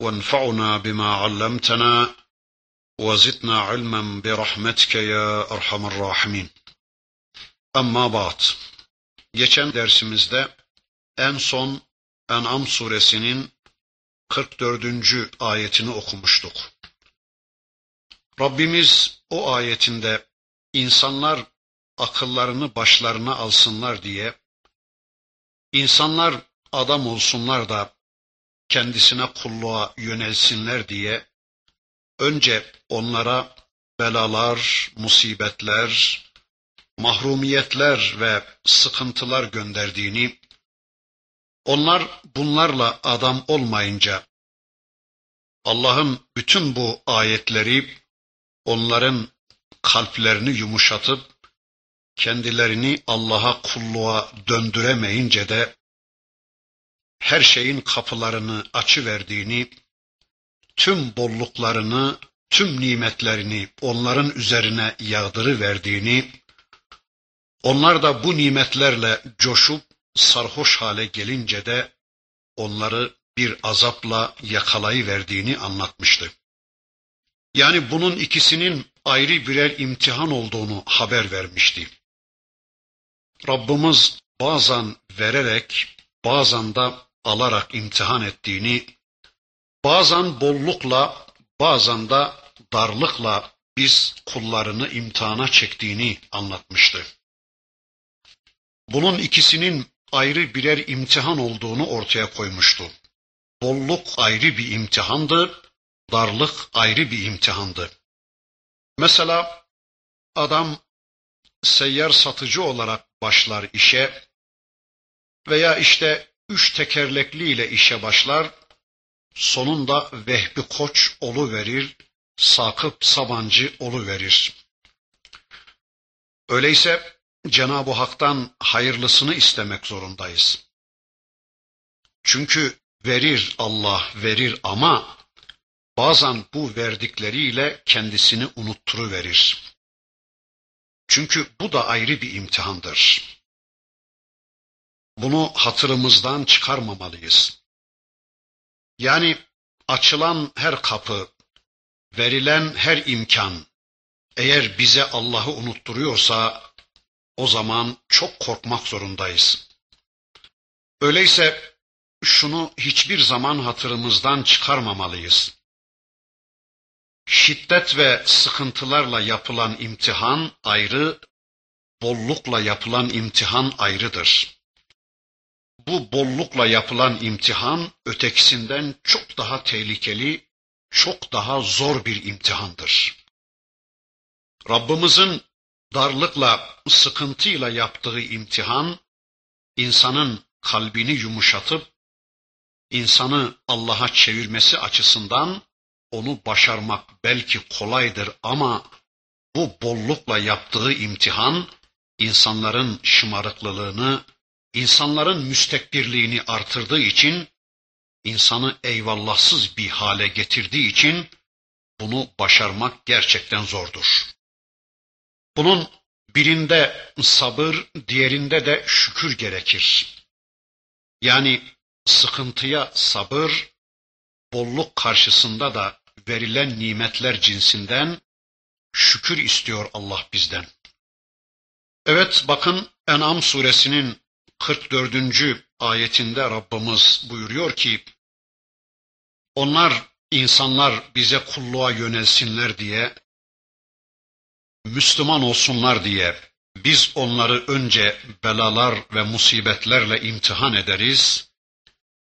وانفعنا بما علمتنا وزدنا علما برحمتك يا أرحم الراحمين Amma ba'd. Geçen dersimizde en son En'am suresinin 44. ayetini okumuştuk. Rabbimiz o ayetinde insanlar akıllarını başlarına alsınlar diye insanlar adam olsunlar da kendisine kulluğa yönelsinler diye önce onlara belalar, musibetler, mahrumiyetler ve sıkıntılar gönderdiğini, onlar bunlarla adam olmayınca Allah'ın bütün bu ayetleri onların kalplerini yumuşatıp kendilerini Allah'a kulluğa döndüremeyince de her şeyin kapılarını açıverdiğini, tüm bolluklarını, tüm nimetlerini onların üzerine yağdırıverdiğini, onlar da bu nimetlerle coşup sarhoş hale gelince de onları bir azapla yakalayıverdiğini anlatmıştı. Yani bunun ikisinin ayrı birer imtihan olduğunu haber vermişti. Rabbimiz bazen vererek, bazen de alarak imtihan ettiğini, bazen bollukla, bazen de darlıkla biz kullarını imtihana çektiğini anlatmıştı. Bunun ikisinin ayrı birer imtihan olduğunu ortaya koymuştu. Bolluk ayrı bir imtihandı, darlık ayrı bir imtihandı. Mesela adam seyyar satıcı olarak başlar işe veya işte üç tekerlekli ile işe başlar, sonunda Vehbi Koç olu verir, Sakıp Sabancı olu verir. Öyleyse Cenab-ı Hak'tan hayırlısını istemek zorundayız. Çünkü verir Allah verir ama bazen bu verdikleriyle kendisini unutturuverir. Çünkü bu da ayrı bir imtihandır. Bunu hatırımızdan çıkarmamalıyız. Yani açılan her kapı, verilen her imkan eğer bize Allah'ı unutturuyorsa o zaman çok korkmak zorundayız. Öyleyse şunu hiçbir zaman hatırımızdan çıkarmamalıyız. Şiddet ve sıkıntılarla yapılan imtihan ayrı, bollukla yapılan imtihan ayrıdır. Bu bollukla yapılan imtihan ötekisinden çok daha tehlikeli, çok daha zor bir imtihandır. Rabbimizin darlıkla, sıkıntıyla yaptığı imtihan, insanın kalbini yumuşatıp, insanı Allah'a çevirmesi açısından onu başarmak belki kolaydır ama bu bollukla yaptığı imtihan, insanların şımarıklılığını, insanların müstekbirliğini artırdığı için, insanı eyvallahsız bir hale getirdiği için, bunu başarmak gerçekten zordur. Bunun birinde sabır, diğerinde de şükür gerekir. Yani sıkıntıya sabır, bolluk karşısında da verilen nimetler cinsinden şükür istiyor Allah bizden. Evet bakın En'am suresinin 44. ayetinde Rabbimiz buyuruyor ki onlar insanlar bize kulluğa yönelsinler diye Müslüman olsunlar diye biz onları önce belalar ve musibetlerle imtihan ederiz.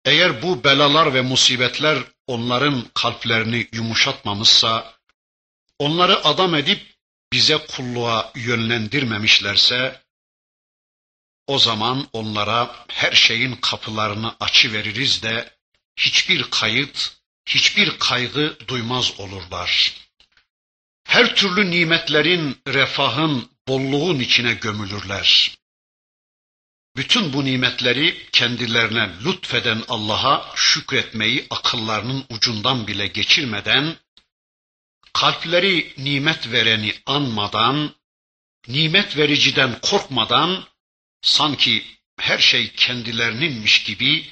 Eğer bu belalar ve musibetler onların kalplerini yumuşatmamışsa, onları adam edip bize kulluğa yönlendirmemişlerse, o zaman onlara her şeyin kapılarını açı veririz de hiçbir kayıt, hiçbir kaygı duymaz olurlar. Her türlü nimetlerin, refahın, bolluğun içine gömülürler. Bütün bu nimetleri kendilerine lütfeden Allah'a şükretmeyi akıllarının ucundan bile geçirmeden, kalpleri nimet vereni anmadan, nimet vericiden korkmadan, sanki her şey kendilerininmiş gibi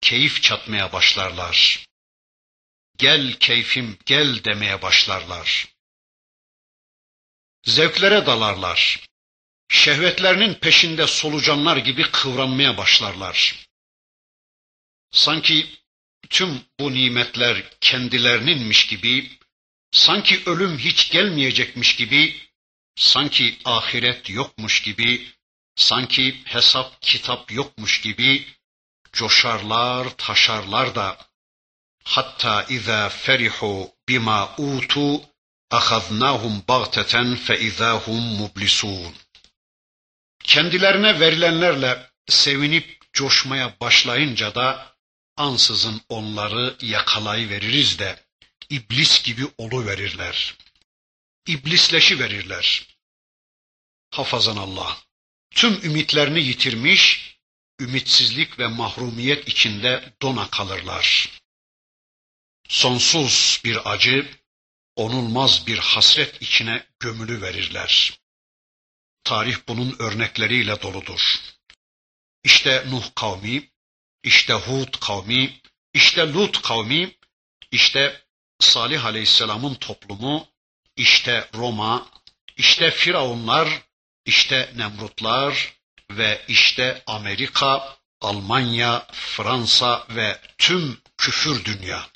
keyif çatmaya başlarlar. Gel keyfim gel demeye başlarlar. Zevklere dalarlar. Şehvetlerinin peşinde solucanlar gibi kıvranmaya başlarlar. Sanki tüm bu nimetler kendilerininmiş gibi, sanki ölüm hiç gelmeyecekmiş gibi, sanki ahiret yokmuş gibi, sanki hesap kitap yokmuş gibi coşarlar, taşarlar da hatta iza ferihu bima utu ahaznahum bagteten fe izahum mublisun. Kendilerine verilenlerle sevinip coşmaya başlayınca da ansızın onları yakalayıveririz de iblis gibi olu verirler. İblisleşi verirler. Hafazan Allah. Tüm ümitlerini yitirmiş, ümitsizlik ve mahrumiyet içinde dona kalırlar. Sonsuz bir acı, onulmaz bir hasret içine gömülü verirler. Tarih bunun örnekleriyle doludur. İşte Nuh kavmi, işte Hud kavmi, işte Lut kavmi, işte Salih Aleyhisselam'ın toplumu, işte Roma, işte Firavunlar, işte Nemrutlar ve işte Amerika, Almanya, Fransa ve tüm küfür dünya.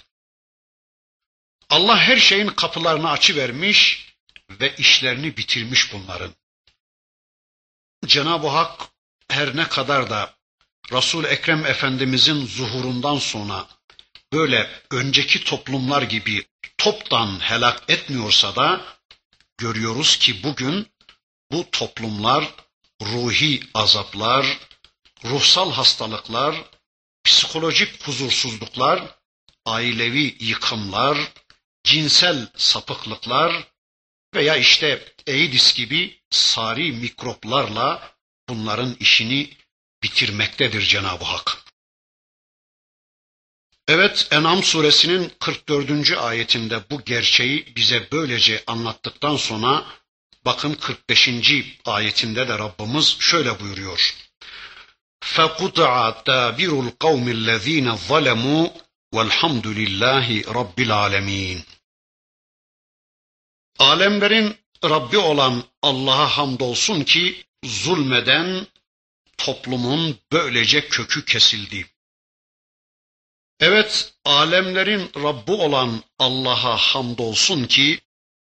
Allah her şeyin kapılarını açıvermiş ve işlerini bitirmiş bunların. Cenab-ı Hak her ne kadar da Resul Ekrem Efendimizin zuhurundan sonra böyle önceki toplumlar gibi toptan helak etmiyorsa da görüyoruz ki bugün bu toplumlar ruhi azaplar, ruhsal hastalıklar, psikolojik huzursuzluklar, ailevi yıkımlar, cinsel sapıklıklar veya işte AIDS gibi sari mikroplarla bunların işini bitirmektedir Cenab-ı Hak. Evet En'am suresinin 44. ayetinde bu gerçeği bize böylece anlattıktan sonra bakın 45. ayetinde de Rabbimiz şöyle buyuruyor. فَقُطَعَ دَابِرُ الْقَوْمِ الَّذ۪ينَ ظَلَمُوا وَالْحَمْدُ لِلّٰهِ رَبِّ الْعَالَمِينَ Alemlerin Rabbi olan Allah'a hamdolsun ki zulmeden toplumun böylece kökü kesildi. Evet, alemlerin Rabbi olan Allah'a hamdolsun ki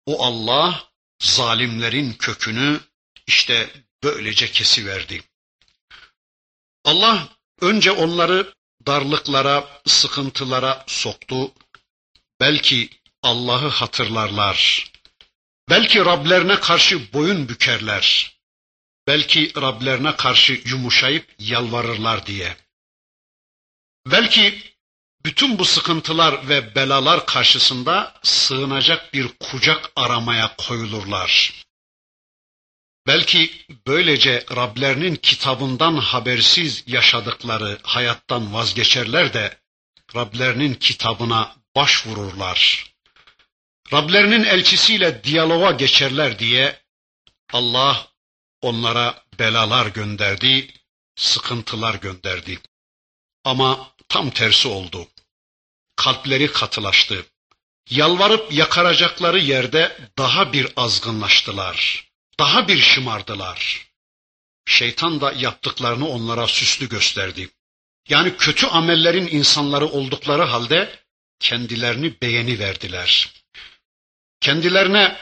o Allah zalimlerin kökünü işte böylece kesiverdi. Allah önce onları darlıklara, sıkıntılara soktu. Belki Allah'ı hatırlarlar. Belki Rablerine karşı boyun bükerler. Belki Rablerine karşı yumuşayıp yalvarırlar diye. Belki bütün bu sıkıntılar ve belalar karşısında sığınacak bir kucak aramaya koyulurlar. Belki böylece Rablerinin kitabından habersiz yaşadıkları hayattan vazgeçerler de Rablerinin kitabına başvururlar. Rablerinin elçisiyle diyaloğa geçerler diye Allah onlara belalar gönderdi, sıkıntılar gönderdi. Ama tam tersi oldu. Kalpleri katılaştı. Yalvarıp yakaracakları yerde daha bir azgınlaştılar. Daha bir şımardılar. Şeytan da yaptıklarını onlara süslü gösterdi. Yani kötü amellerin insanları oldukları halde kendilerini beğeni verdiler. Kendilerine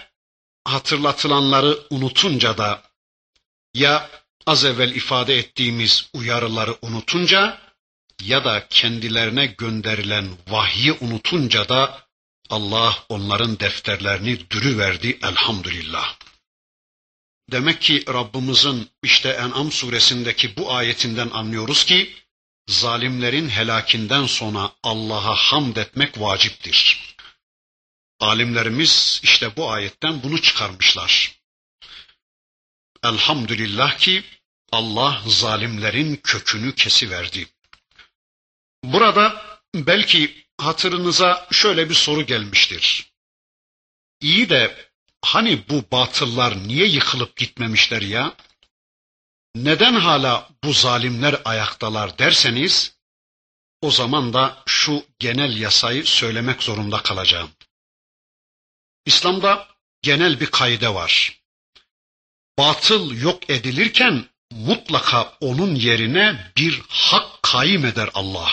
hatırlatılanları unutunca da ya az evvel ifade ettiğimiz uyarıları unutunca ya da kendilerine gönderilen vahyi unutunca da Allah onların defterlerini dürü verdi elhamdülillah. Demek ki Rabbimizin işte En'am suresindeki bu ayetinden anlıyoruz ki zalimlerin helakinden sonra Allah'a hamd etmek vaciptir. Alimlerimiz işte bu ayetten bunu çıkarmışlar. Elhamdülillah ki Allah zalimlerin kökünü kesiverdi. Burada belki hatırınıza şöyle bir soru gelmiştir. İyi de hani bu batıllar niye yıkılıp gitmemişler ya? Neden hala bu zalimler ayaktalar derseniz, o zaman da şu genel yasayı söylemek zorunda kalacağım. İslam'da genel bir kaide var. Batıl yok edilirken mutlaka onun yerine bir hak kaim eder Allah.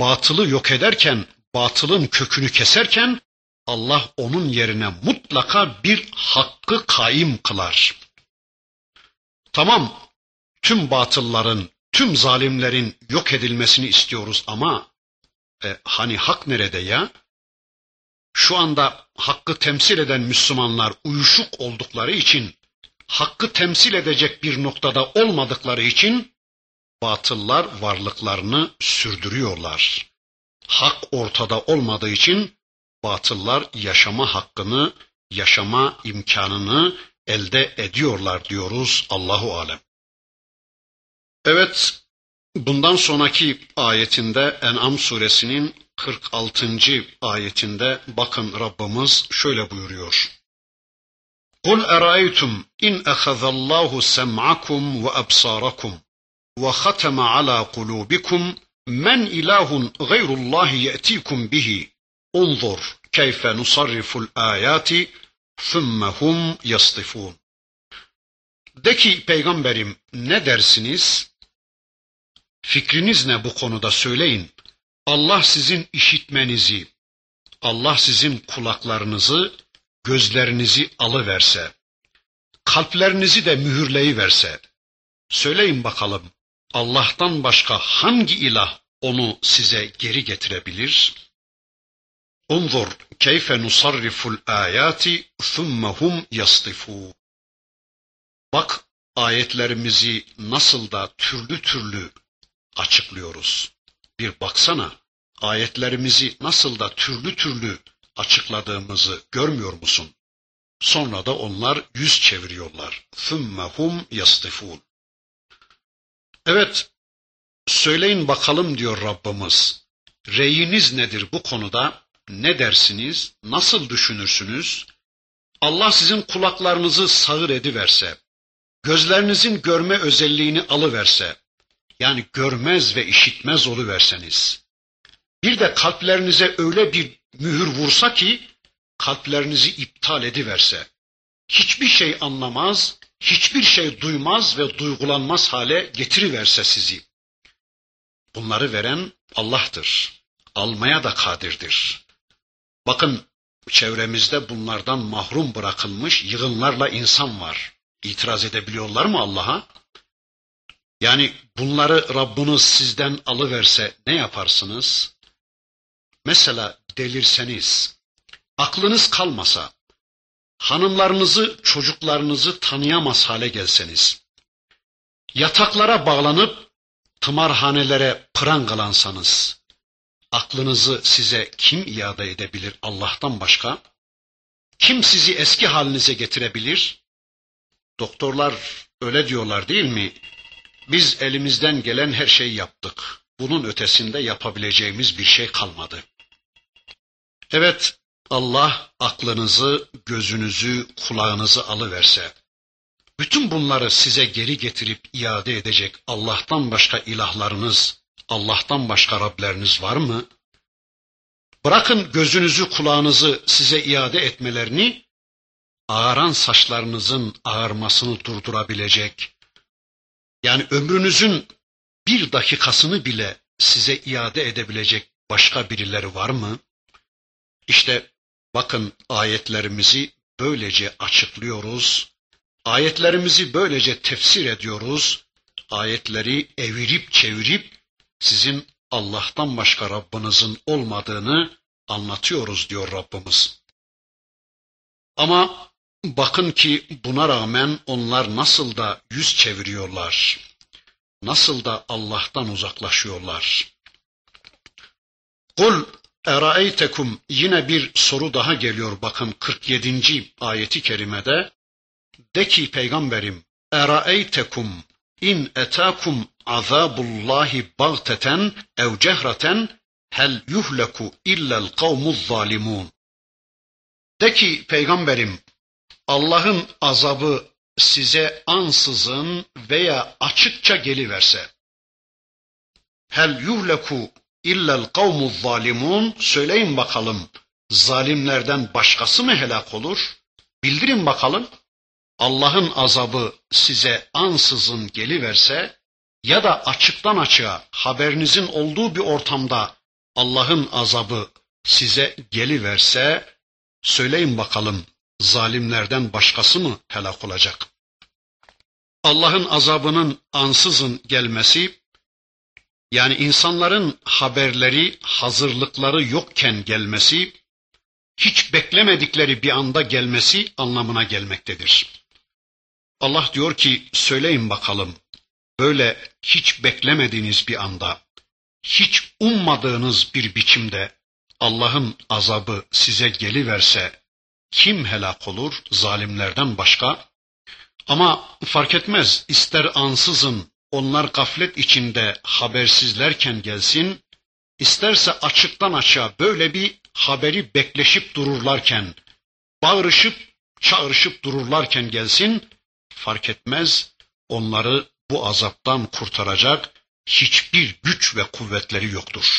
Batılı yok ederken, batılın kökünü keserken Allah onun yerine mutlaka bir hakkı kaim kılar. Tamam, tüm batılların, tüm zalimlerin yok edilmesini istiyoruz ama e, hani hak nerede ya? Şu anda hakkı temsil eden Müslümanlar uyuşuk oldukları için, hakkı temsil edecek bir noktada olmadıkları için batıllar varlıklarını sürdürüyorlar. Hak ortada olmadığı için batıllar yaşama hakkını, yaşama imkanını elde ediyorlar diyoruz Allahu alem. Evet, bundan sonraki ayetinde En'am suresinin 46. ayetinde bakın Rabbimiz şöyle buyuruyor. قُلْ أَرَأَيْتُمْ إِنْ أَخَذَ اللّٰهُ سَمْعَكُمْ وَأَبْصَارَكُمْ وَخَتَمَ عَلَى قُلُوبِكُمْ مَنْ إِلَٰهٌ غَيْرُ اللّٰهِ يَأْتِيكُمْ بِهِ انظُرْ كَيْفَ نُصَرِّفُ الْآيَاتِ ثُمَّ هُمْ يَصْطِفُونَ De ki peygamberim ne dersiniz? Fikriniz ne bu konuda söyleyin. Allah sizin işitmenizi, Allah sizin kulaklarınızı, gözlerinizi alıverse, kalplerinizi de mühürleyi verse, söyleyin bakalım Allah'tan başka hangi ilah onu size geri getirebilir? Unzur keyfe nusarriful ayati thumme hum yastifun. Bak ayetlerimizi nasıl da türlü türlü açıklıyoruz. Bir baksana ayetlerimizi nasıl da türlü türlü açıkladığımızı görmüyor musun? Sonra da onlar yüz çeviriyorlar. Thumme hum yastifun. Evet, söyleyin bakalım diyor Rabbimiz. Reyiniz nedir bu konuda? Ne dersiniz? Nasıl düşünürsünüz? Allah sizin kulaklarınızı sağır ediverse, gözlerinizin görme özelliğini alıverse, yani görmez ve işitmez oluverseniz, bir de kalplerinize öyle bir mühür vursa ki, kalplerinizi iptal ediverse, hiçbir şey anlamaz, hiçbir şey duymaz ve duygulanmaz hale getiriverse sizi. Bunları veren Allah'tır. Almaya da kadirdir. Bakın çevremizde bunlardan mahrum bırakılmış yığınlarla insan var. İtiraz edebiliyorlar mı Allah'a? Yani bunları Rabbiniz sizden alıverse ne yaparsınız? Mesela delirseniz, aklınız kalmasa, hanımlarınızı, çocuklarınızı tanıyamaz hale gelseniz, yataklara bağlanıp tımarhanelere prangalansanız, aklınızı size kim iade edebilir Allah'tan başka? Kim sizi eski halinize getirebilir? Doktorlar öyle diyorlar değil mi? Biz elimizden gelen her şeyi yaptık. Bunun ötesinde yapabileceğimiz bir şey kalmadı. Evet, Allah aklınızı, gözünüzü, kulağınızı alıverse, bütün bunları size geri getirip iade edecek Allah'tan başka ilahlarınız, Allah'tan başka Rableriniz var mı? Bırakın gözünüzü, kulağınızı size iade etmelerini, ağaran saçlarınızın ağarmasını durdurabilecek, yani ömrünüzün bir dakikasını bile size iade edebilecek başka birileri var mı? İşte bakın ayetlerimizi böylece açıklıyoruz. Ayetlerimizi böylece tefsir ediyoruz. Ayetleri evirip çevirip sizin Allah'tan başka Rabbinizin olmadığını anlatıyoruz diyor Rabbimiz. Ama bakın ki buna rağmen onlar nasıl da yüz çeviriyorlar. nasıl da Allah'tan uzaklaşıyorlar. Kul eraeytekum yine bir soru daha geliyor bakın 47. ayeti kerimede. De ki peygamberim eraeytekum in etakum azabullahi bagteten ev cehreten hel yuhleku illel kavmuz zalimun. De ki peygamberim Allah'ın azabı size ansızın veya açıkça geliverse hel yuhleku illel kavmuz zalimun söyleyin bakalım zalimlerden başkası mı helak olur? Bildirin bakalım. Allah'ın azabı size ansızın geliverse ya da açıktan açığa haberinizin olduğu bir ortamda Allah'ın azabı size geliverse söyleyin bakalım zalimlerden başkası mı helak olacak? Allah'ın azabının ansızın gelmesi yani insanların haberleri, hazırlıkları yokken gelmesi, hiç beklemedikleri bir anda gelmesi anlamına gelmektedir. Allah diyor ki söyleyin bakalım böyle hiç beklemediğiniz bir anda, hiç ummadığınız bir biçimde Allah'ın azabı size geliverse kim helak olur zalimlerden başka? Ama fark etmez ister ansızın onlar gaflet içinde habersizlerken gelsin, isterse açıktan açığa böyle bir haberi bekleşip dururlarken, bağırışıp çağrışıp dururlarken gelsin, fark etmez onları bu azaptan kurtaracak hiçbir güç ve kuvvetleri yoktur.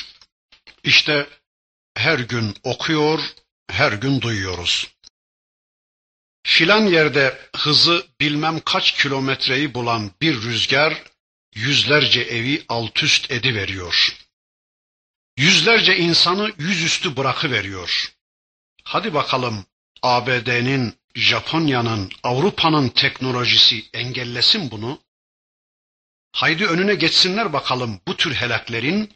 İşte her gün okuyor, her gün duyuyoruz. Filan yerde hızı bilmem kaç kilometreyi bulan bir rüzgar yüzlerce evi alt üst ediveriyor. Yüzlerce insanı yüzüstü bırakıveriyor. Hadi bakalım ABD'nin, Japonya'nın, Avrupa'nın teknolojisi engellesin bunu. Haydi önüne geçsinler bakalım bu tür helaklerin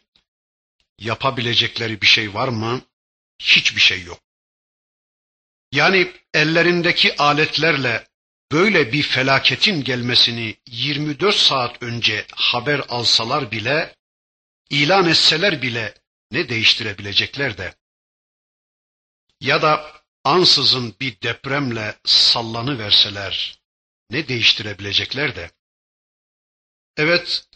yapabilecekleri bir şey var mı? Hiçbir şey yok. Yani ellerindeki aletlerle böyle bir felaketin gelmesini 24 saat önce haber alsalar bile, ilan etseler bile ne değiştirebilecekler de. Ya da ansızın bir depremle sallanı verseler ne değiştirebilecekler de. Evet,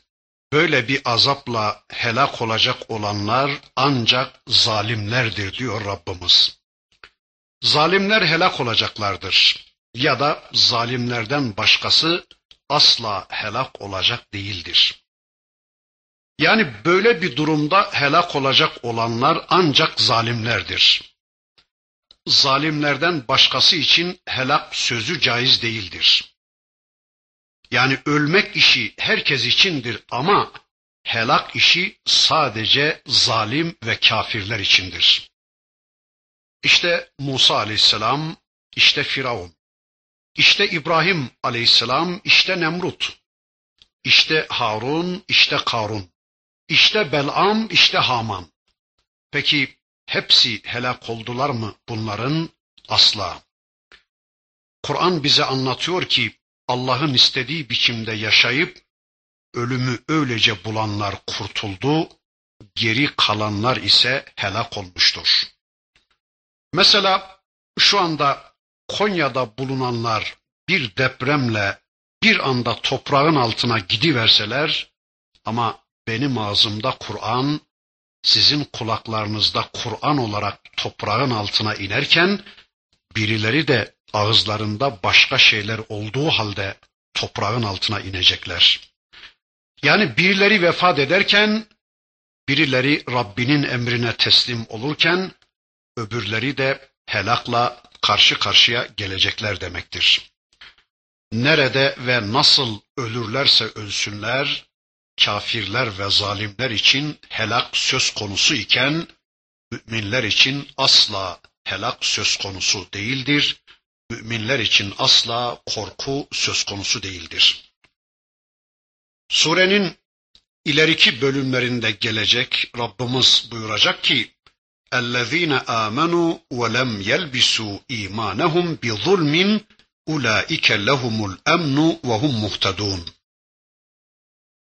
böyle bir azapla helak olacak olanlar ancak zalimlerdir diyor Rabbimiz. Zalimler helak olacaklardır ya da zalimlerden başkası asla helak olacak değildir. Yani böyle bir durumda helak olacak olanlar ancak zalimlerdir. Zalimlerden başkası için helak sözü caiz değildir. Yani ölmek işi herkes içindir ama helak işi sadece zalim ve kafirler içindir. İşte Musa aleyhisselam, işte Firavun. İşte İbrahim aleyhisselam, işte Nemrut. İşte Harun, işte Karun. İşte Belam, işte Haman. Peki hepsi helak oldular mı bunların? Asla. Kur'an bize anlatıyor ki Allah'ın istediği biçimde yaşayıp ölümü öylece bulanlar kurtuldu, geri kalanlar ise helak olmuştur. Mesela şu anda Konya'da bulunanlar bir depremle bir anda toprağın altına gidiverseler ama benim ağzımda Kur'an, sizin kulaklarınızda Kur'an olarak toprağın altına inerken birileri de ağızlarında başka şeyler olduğu halde toprağın altına inecekler. Yani birileri vefat ederken, birileri Rabbinin emrine teslim olurken, öbürleri de helakla karşı karşıya gelecekler demektir. Nerede ve nasıl ölürlerse ölsünler, kafirler ve zalimler için helak söz konusu iken, müminler için asla helak söz konusu değildir. Müminler için asla korku söz konusu değildir. Surenin ileriki bölümlerinde gelecek Rabbimiz buyuracak ki اَلَّذ۪ينَ آمَنُوا وَلَمْ يَلْبِسُوا اِيمَانَهُمْ بِظُلْمٍ اُولَٰئِكَ لَهُمُ الْاَمْنُ وَهُمْ مُهْتَدُونَ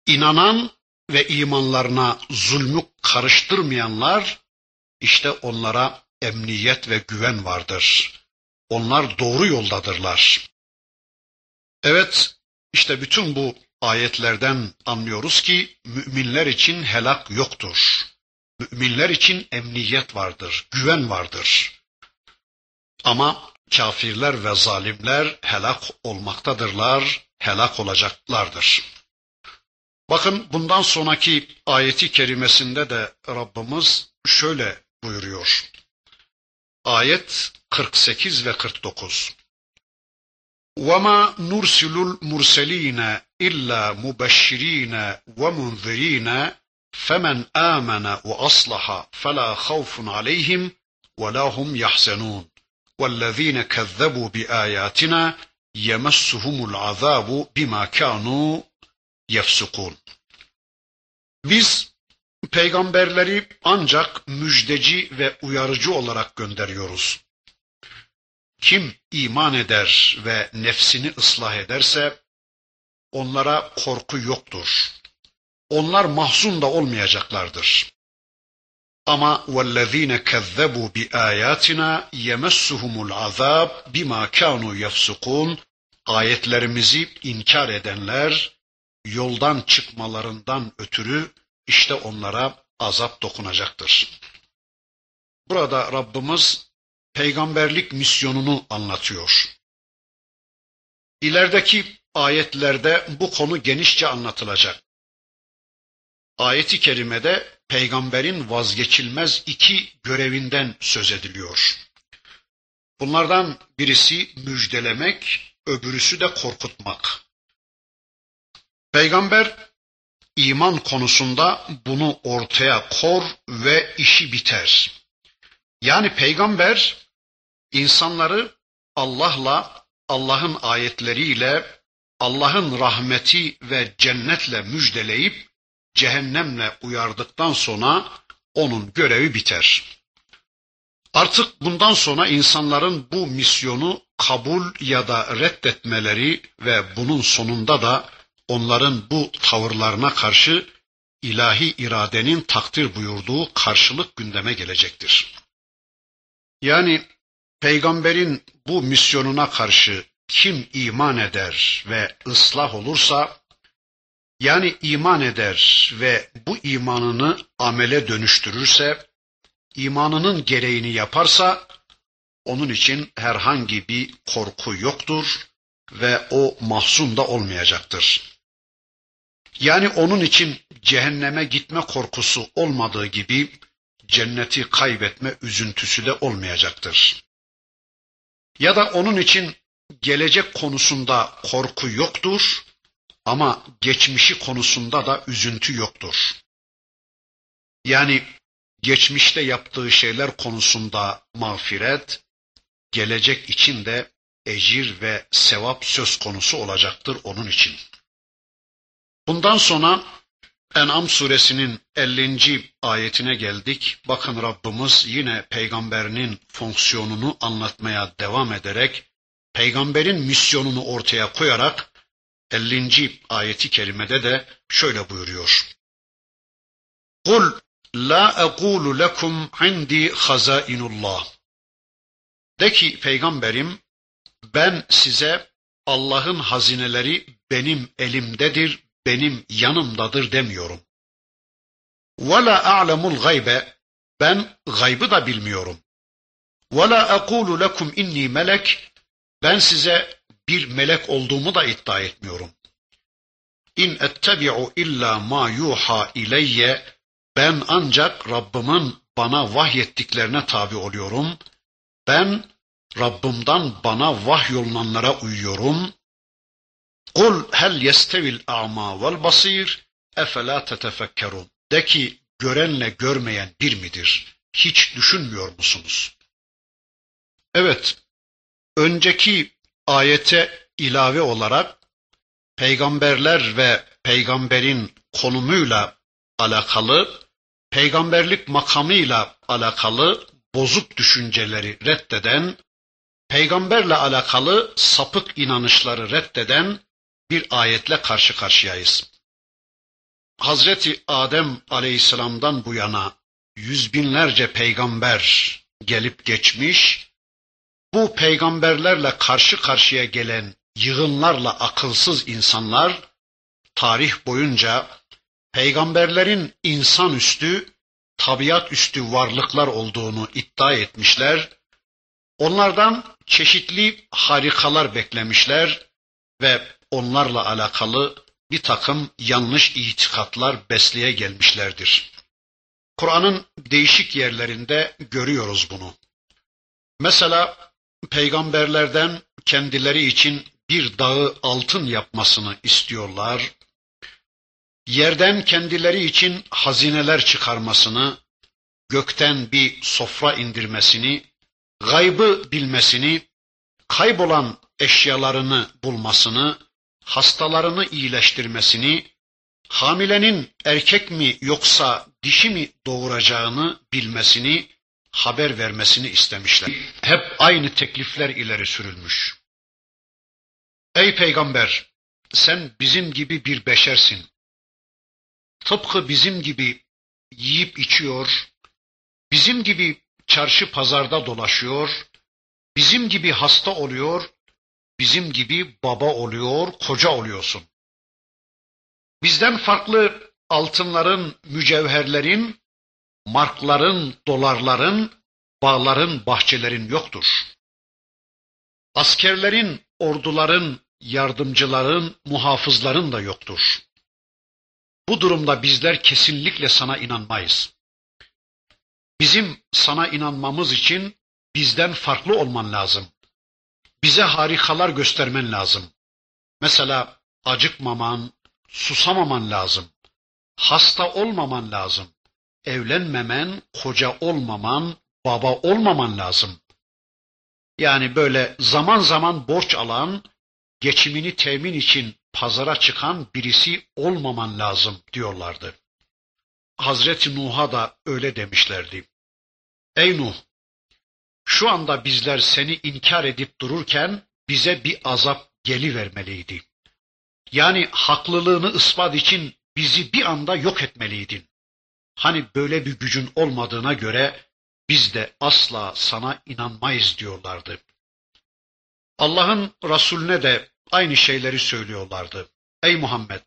İnanan ve imanlarına zulmü karıştırmayanlar işte onlara emniyet ve güven vardır. Onlar doğru yoldadırlar. Evet, işte bütün bu ayetlerden anlıyoruz ki müminler için helak yoktur. Müminler için emniyet vardır, güven vardır. Ama kafirler ve zalimler helak olmaktadırlar, helak olacaklardır. Bakın bundan sonraki ayeti kerimesinde de Rabbimiz şöyle buyuruyor. Ayet 48 ve 49. وَمَا نُرْسِلُ الْمُرْسَلِينَ إِلَّا مُبَشِّرِينَ وَمُنذِرِينَ فَمَنْ آمَنَ وَأَصْلَحَ فَلَا خَوْفٌ عَلَيْهِمْ وَلَا هُمْ يَحْزَنُونَ وَالَّذِينَ كَذَّبُوا بِآيَاتِنَا يَمَسُّهُمُ الْعَذَابُ بِمَا كَانُوا يَفْسُقُونَ Biz peygamberleri ancak müjdeci ve uyarıcı olarak gönderiyoruz. Kim iman eder ve nefsini ıslah ederse onlara korku yoktur. Onlar mahzun da olmayacaklardır. Ama kezzebu bi ayatina yemessuhumul azab bima kanu yefsukun ayetlerimizi inkar edenler yoldan çıkmalarından ötürü işte onlara azap dokunacaktır. Burada Rabbimiz peygamberlik misyonunu anlatıyor. İlerideki ayetlerde bu konu genişçe anlatılacak. Ayeti kerimede peygamberin vazgeçilmez iki görevinden söz ediliyor. Bunlardan birisi müjdelemek, öbürüsü de korkutmak. Peygamber iman konusunda bunu ortaya kor ve işi biter. Yani peygamber insanları Allah'la, Allah'ın ayetleriyle, Allah'ın rahmeti ve cennetle müjdeleyip cehennemle uyardıktan sonra onun görevi biter. Artık bundan sonra insanların bu misyonu kabul ya da reddetmeleri ve bunun sonunda da onların bu tavırlarına karşı ilahi iradenin takdir buyurduğu karşılık gündeme gelecektir. Yani peygamberin bu misyonuna karşı kim iman eder ve ıslah olursa yani iman eder ve bu imanını amele dönüştürürse, imanının gereğini yaparsa onun için herhangi bir korku yoktur ve o mahzun da olmayacaktır. Yani onun için cehenneme gitme korkusu olmadığı gibi cenneti kaybetme üzüntüsü de olmayacaktır. Ya da onun için gelecek konusunda korku yoktur ama geçmişi konusunda da üzüntü yoktur. Yani geçmişte yaptığı şeyler konusunda mağfiret, gelecek için de ecir ve sevap söz konusu olacaktır onun için. Bundan sonra En'am suresinin 50. ayetine geldik. Bakın Rabbimiz yine peygamberinin fonksiyonunu anlatmaya devam ederek peygamberin misyonunu ortaya koyarak 50. ayeti kerimede de şöyle buyuruyor. Kul la ekulu lekum indi hazainullah. De ki peygamberim ben size Allah'ın hazineleri benim elimdedir, benim yanımdadır demiyorum. Ve la a'lemul gaybe ben gaybı da bilmiyorum. Ve la ekulu lekum inni melek ben size bir melek olduğumu da iddia etmiyorum. İn ettebi'u illa ma yuha ileyye ben ancak Rabbimin bana vahyettiklerine tabi oluyorum. Ben Rabbimden bana vahyolunanlara uyuyorum. Kul hel yestevil a'ma vel basir efela tetefekkerun. De ki görenle görmeyen bir midir? Hiç düşünmüyor musunuz? Evet, önceki ayete ilave olarak peygamberler ve peygamberin konumuyla alakalı, peygamberlik makamıyla alakalı bozuk düşünceleri reddeden, peygamberle alakalı sapık inanışları reddeden bir ayetle karşı karşıyayız. Hazreti Adem aleyhisselamdan bu yana yüz binlerce peygamber gelip geçmiş, bu peygamberlerle karşı karşıya gelen yığınlarla akılsız insanlar tarih boyunca peygamberlerin insanüstü, tabiat üstü varlıklar olduğunu iddia etmişler. Onlardan çeşitli harikalar beklemişler ve onlarla alakalı bir takım yanlış itikatlar besleye gelmişlerdir. Kur'an'ın değişik yerlerinde görüyoruz bunu. Mesela peygamberlerden kendileri için bir dağı altın yapmasını istiyorlar. Yerden kendileri için hazineler çıkarmasını, gökten bir sofra indirmesini, gaybı bilmesini, kaybolan eşyalarını bulmasını, hastalarını iyileştirmesini, hamilenin erkek mi yoksa dişi mi doğuracağını bilmesini, haber vermesini istemişler. Hep aynı teklifler ileri sürülmüş. Ey peygamber, sen bizim gibi bir beşersin. Tıpkı bizim gibi yiyip içiyor, bizim gibi çarşı pazarda dolaşıyor, bizim gibi hasta oluyor, bizim gibi baba oluyor, koca oluyorsun. Bizden farklı altınların, mücevherlerin, markların, dolarların, bağların, bahçelerin yoktur. Askerlerin, orduların, yardımcıların, muhafızların da yoktur. Bu durumda bizler kesinlikle sana inanmayız. Bizim sana inanmamız için bizden farklı olman lazım. Bize harikalar göstermen lazım. Mesela acıkmaman, susamaman lazım. Hasta olmaman lazım. Evlenmemen, koca olmaman, baba olmaman lazım. Yani böyle zaman zaman borç alan, geçimini temin için pazara çıkan birisi olmaman lazım diyorlardı. Hazreti Nuh'a da öyle demişlerdi. Ey Nuh, şu anda bizler seni inkar edip dururken bize bir azap geli vermeliydi. Yani haklılığını ispat için bizi bir anda yok etmeliydin. Hani böyle bir gücün olmadığına göre biz de asla sana inanmayız diyorlardı. Allah'ın Resulüne de aynı şeyleri söylüyorlardı. Ey Muhammed!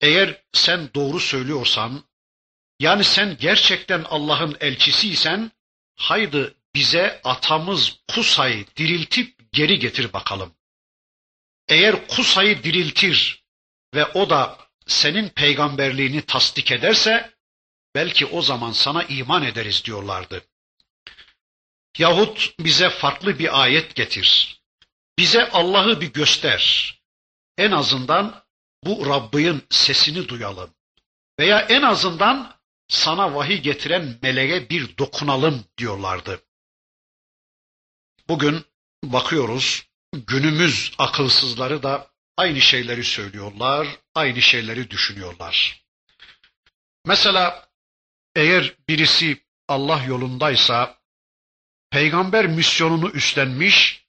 Eğer sen doğru söylüyorsan, yani sen gerçekten Allah'ın elçisiysen, haydi bize atamız Kusa'yı diriltip geri getir bakalım. Eğer Kusa'yı diriltir ve o da senin peygamberliğini tasdik ederse, belki o zaman sana iman ederiz diyorlardı. Yahut bize farklı bir ayet getir. Bize Allah'ı bir göster. En azından bu Rabbin sesini duyalım. Veya en azından sana vahiy getiren meleğe bir dokunalım diyorlardı. Bugün bakıyoruz günümüz akılsızları da aynı şeyleri söylüyorlar, aynı şeyleri düşünüyorlar. Mesela eğer birisi Allah yolundaysa peygamber misyonunu üstlenmiş,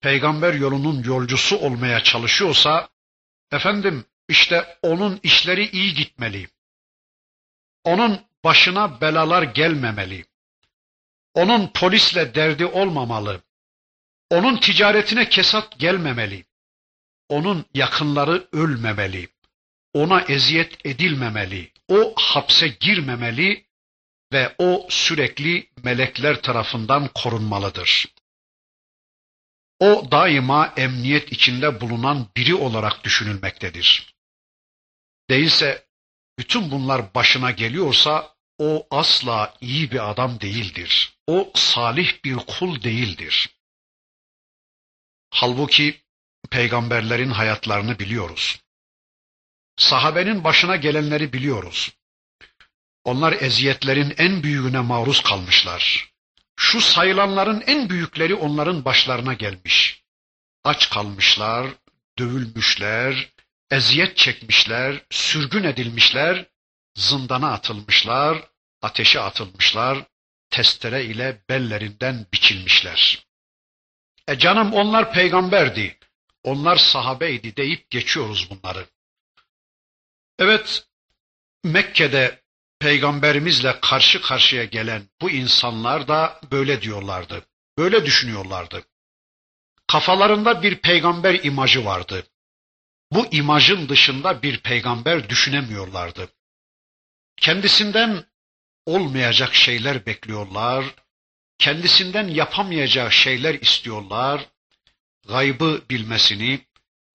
peygamber yolunun yolcusu olmaya çalışıyorsa efendim işte onun işleri iyi gitmeli. Onun başına belalar gelmemeli. Onun polisle derdi olmamalı. Onun ticaretine kesat gelmemeli. Onun yakınları ölmemeli. Ona eziyet edilmemeli. O hapse girmemeli ve o sürekli melekler tarafından korunmalıdır. O daima emniyet içinde bulunan biri olarak düşünülmektedir. Değilse bütün bunlar başına geliyorsa o asla iyi bir adam değildir. O salih bir kul değildir. Halbuki peygamberlerin hayatlarını biliyoruz. Sahabenin başına gelenleri biliyoruz. Onlar eziyetlerin en büyüğüne maruz kalmışlar. Şu sayılanların en büyükleri onların başlarına gelmiş. Aç kalmışlar, dövülmüşler, eziyet çekmişler, sürgün edilmişler, zindana atılmışlar, ateşe atılmışlar, testere ile bellerinden biçilmişler. E canım onlar peygamberdi, onlar sahabeydi deyip geçiyoruz bunları. Evet, Mekke'de peygamberimizle karşı karşıya gelen bu insanlar da böyle diyorlardı. Böyle düşünüyorlardı. Kafalarında bir peygamber imajı vardı. Bu imajın dışında bir peygamber düşünemiyorlardı. Kendisinden olmayacak şeyler bekliyorlar, kendisinden yapamayacağı şeyler istiyorlar, gaybı bilmesini,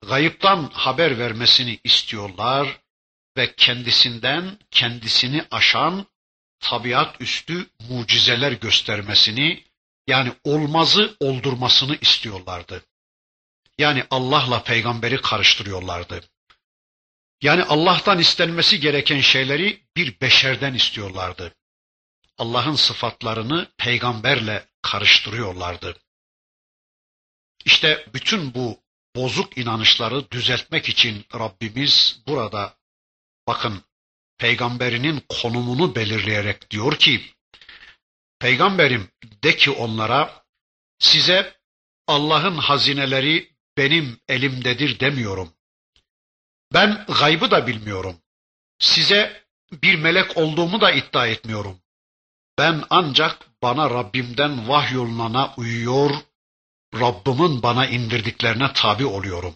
gayıptan haber vermesini istiyorlar ve kendisinden kendisini aşan tabiat üstü mucizeler göstermesini yani olmazı oldurmasını istiyorlardı. Yani Allah'la peygamberi karıştırıyorlardı. Yani Allah'tan istenmesi gereken şeyleri bir beşerden istiyorlardı. Allah'ın sıfatlarını peygamberle karıştırıyorlardı. İşte bütün bu bozuk inanışları düzeltmek için Rabbimiz burada bakın peygamberinin konumunu belirleyerek diyor ki Peygamberim de ki onlara size Allah'ın hazineleri benim elimdedir demiyorum. Ben gaybı da bilmiyorum. Size bir melek olduğumu da iddia etmiyorum. Ben ancak bana Rabbimden vahyolunana uyuyor, Rabbimin bana indirdiklerine tabi oluyorum.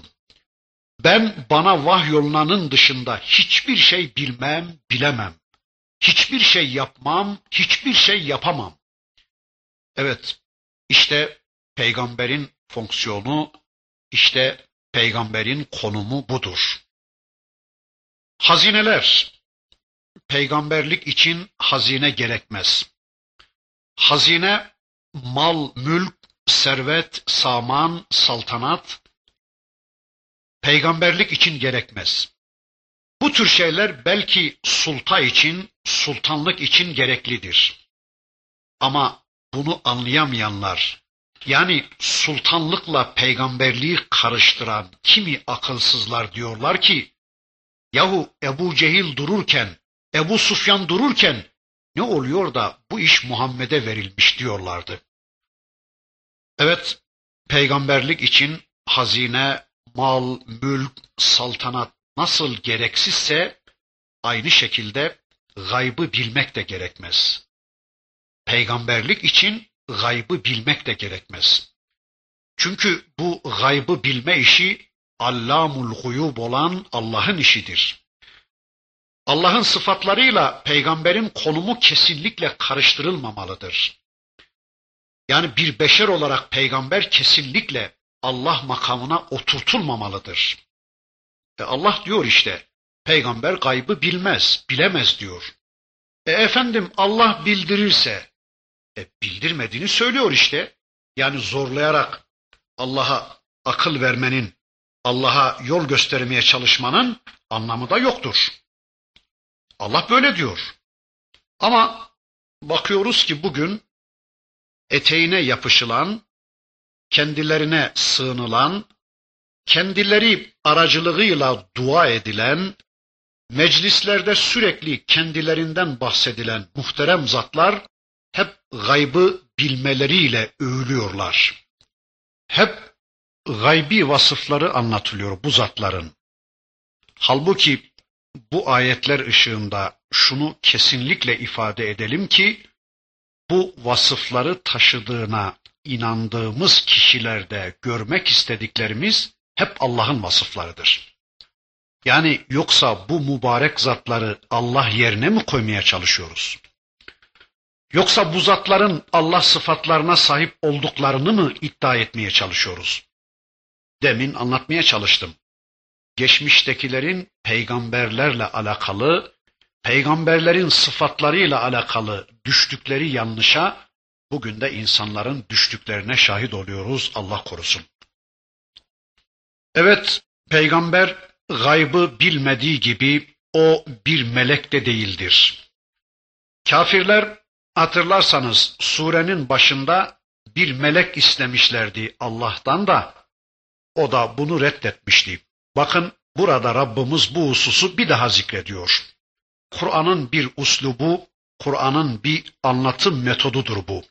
Ben bana vahyolunanın dışında hiçbir şey bilmem, bilemem. Hiçbir şey yapmam, hiçbir şey yapamam. Evet, işte peygamberin fonksiyonu, işte peygamberin konumu budur. Hazineler, peygamberlik için hazine gerekmez. Hazine, mal, mülk, servet, saman, saltanat, peygamberlik için gerekmez. Bu tür şeyler belki sulta için, sultanlık için gereklidir. Ama bunu anlayamayanlar, yani sultanlıkla peygamberliği karıştıran kimi akılsızlar diyorlar ki, yahu Ebu Cehil dururken, Ebu Sufyan dururken ne oluyor da bu iş Muhammed'e verilmiş diyorlardı. Evet, peygamberlik için hazine, mal, mülk, saltanat nasıl gereksizse aynı şekilde gaybı bilmek de gerekmez. Peygamberlik için gaybı bilmek de gerekmez. Çünkü bu gaybı bilme işi Allamul guyub olan Allah'ın işidir. Allah'ın sıfatlarıyla peygamberin konumu kesinlikle karıştırılmamalıdır. Yani bir beşer olarak peygamber kesinlikle Allah makamına oturtulmamalıdır. E Allah diyor işte, peygamber gaybı bilmez, bilemez diyor. E efendim Allah bildirirse, e bildirmediğini söylüyor işte. Yani zorlayarak Allah'a akıl vermenin, Allah'a yol göstermeye çalışmanın anlamı da yoktur. Allah böyle diyor. Ama bakıyoruz ki bugün eteğine yapışılan, kendilerine sığınılan, kendileri aracılığıyla dua edilen, meclislerde sürekli kendilerinden bahsedilen muhterem zatlar hep gaybı bilmeleriyle övülüyorlar. Hep gaybi vasıfları anlatılıyor bu zatların. Halbuki bu ayetler ışığında şunu kesinlikle ifade edelim ki bu vasıfları taşıdığına inandığımız kişilerde görmek istediklerimiz hep Allah'ın vasıflarıdır. Yani yoksa bu mübarek zatları Allah yerine mi koymaya çalışıyoruz? Yoksa bu zatların Allah sıfatlarına sahip olduklarını mı iddia etmeye çalışıyoruz? Demin anlatmaya çalıştım. Geçmiştekilerin peygamberlerle alakalı, peygamberlerin sıfatlarıyla alakalı düştükleri yanlışa bugün de insanların düştüklerine şahit oluyoruz Allah korusun. Evet, peygamber gaybı bilmediği gibi o bir melek de değildir. Kafirler hatırlarsanız surenin başında bir melek istemişlerdi Allah'tan da o da bunu reddetmişti. Bakın burada Rabbimiz bu hususu bir daha zikrediyor. Kur'an'ın bir uslubu, Kur'an'ın bir anlatım metodudur bu.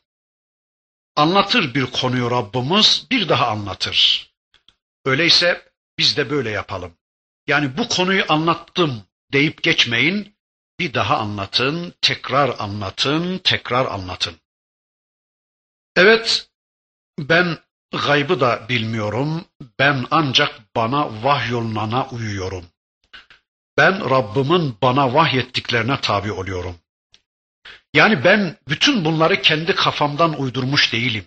Anlatır bir konuyu Rabbimiz bir daha anlatır. Öyleyse biz de böyle yapalım. Yani bu konuyu anlattım deyip geçmeyin. bir daha anlatın, tekrar anlatın, tekrar anlatın. Evet, ben gaybı da bilmiyorum. Ben ancak bana vahyolunana uyuyorum. Ben Rabbimin bana vahyettiklerine tabi oluyorum. Yani ben bütün bunları kendi kafamdan uydurmuş değilim.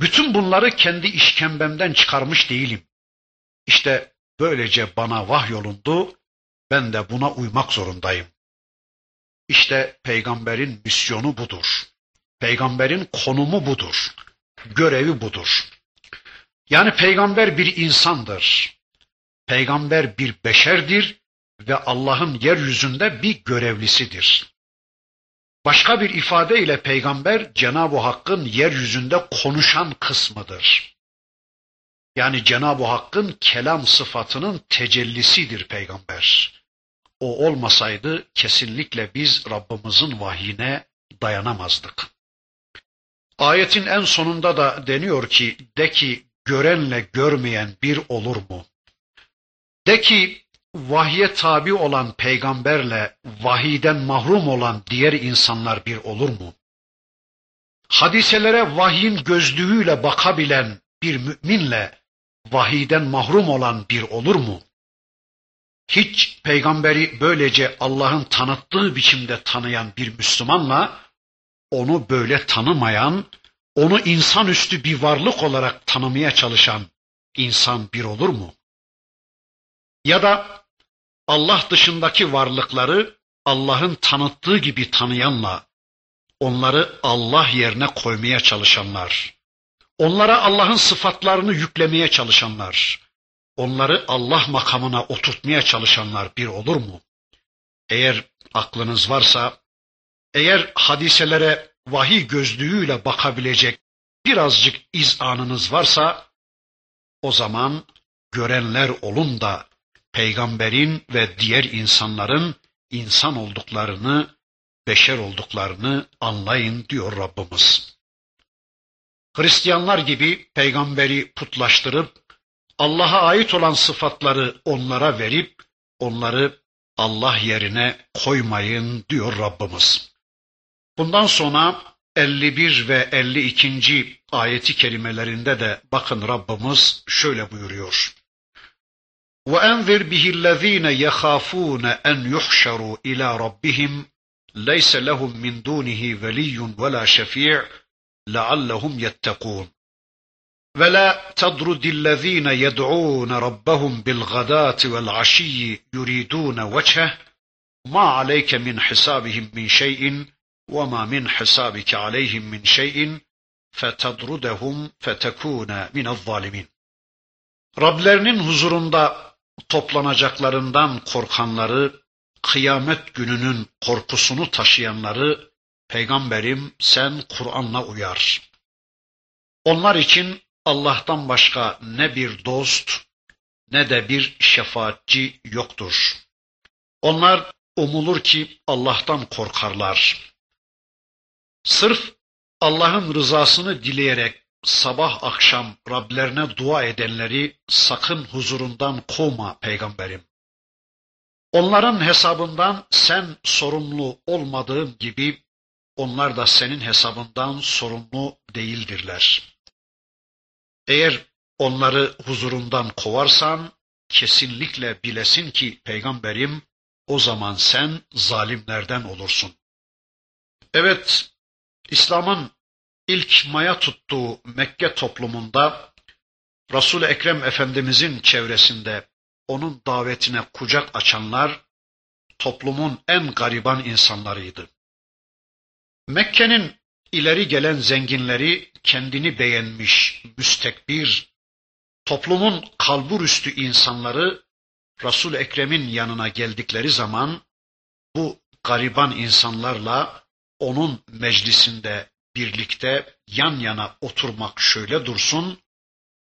Bütün bunları kendi işkembemden çıkarmış değilim. İşte böylece bana vahyolundu, ben de buna uymak zorundayım. İşte peygamberin misyonu budur. Peygamberin konumu budur. Görevi budur. Yani peygamber bir insandır. Peygamber bir beşerdir ve Allah'ın yeryüzünde bir görevlisidir. Başka bir ifadeyle peygamber Cenab-ı Hakk'ın yeryüzünde konuşan kısmıdır. Yani Cenab-ı Hakk'ın kelam sıfatının tecellisidir peygamber. O olmasaydı kesinlikle biz Rabbimizin vahyine dayanamazdık. Ayetin en sonunda da deniyor ki de ki görenle görmeyen bir olur mu? De ki vahye tabi olan peygamberle vahiden mahrum olan diğer insanlar bir olur mu? Hadiselere vahyin gözlüğüyle bakabilen bir müminle vahiden mahrum olan bir olur mu? Hiç peygamberi böylece Allah'ın tanıttığı biçimde tanıyan bir Müslümanla onu böyle tanımayan, onu insanüstü bir varlık olarak tanımaya çalışan insan bir olur mu? Ya da Allah dışındaki varlıkları Allah'ın tanıttığı gibi tanıyanla onları Allah yerine koymaya çalışanlar, onlara Allah'ın sıfatlarını yüklemeye çalışanlar, onları Allah makamına oturtmaya çalışanlar bir olur mu? Eğer aklınız varsa, eğer hadiselere vahiy gözlüğüyle bakabilecek birazcık izanınız varsa, o zaman görenler olun da peygamberin ve diğer insanların insan olduklarını, beşer olduklarını anlayın diyor Rabbimiz. Hristiyanlar gibi peygamberi putlaştırıp Allah'a ait olan sıfatları onlara verip onları Allah yerine koymayın diyor Rabbimiz. Bundan sonra 51 ve 52. ayeti kelimelerinde de bakın Rabbimiz şöyle buyuruyor. وَاَنْذِرْ بِهِ الَّذ۪ينَ يَخَافُونَ اَنْ يُحْشَرُوا اِلَى رَبِّهِمْ. لَيْسَ لَهُمْ مِنْ دُونِهِ وَلِيٌّ وَلَا شَفِيعٌ. لَعَلَّهُمْ يَتَّقُونَ. ولا تطرد الذين يدعون ربهم بالغداة والعشي يريدون وجهه. ما عليك من حسابهم من شيء وما من حسابك عليهم من شيء فتطردهم فتكون من الظالمين. Rablerinin huzurunda toplanacaklarından korkanları, kıyamet gününün korkusunu taşıyanları, Peygamberim sen Kur'an'la uyar. Onlar için Allah'tan başka ne bir dost ne de bir şefaatçi yoktur. Onlar umulur ki Allah'tan korkarlar. Sırf Allah'ın rızasını dileyerek sabah akşam Rablerine dua edenleri sakın huzurundan kovma peygamberim. Onların hesabından sen sorumlu olmadığın gibi onlar da senin hesabından sorumlu değildirler. Eğer onları huzurundan kovarsan kesinlikle bilesin ki peygamberim o zaman sen zalimlerden olursun. Evet, İslam'ın ilk maya tuttuğu Mekke toplumunda Resul-i Ekrem Efendimizin çevresinde onun davetine kucak açanlar toplumun en gariban insanlarıydı. Mekke'nin ileri gelen zenginleri kendini beğenmiş, müstekbir, toplumun kalburüstü insanları Resul Ekrem'in yanına geldikleri zaman bu gariban insanlarla onun meclisinde birlikte yan yana oturmak şöyle dursun,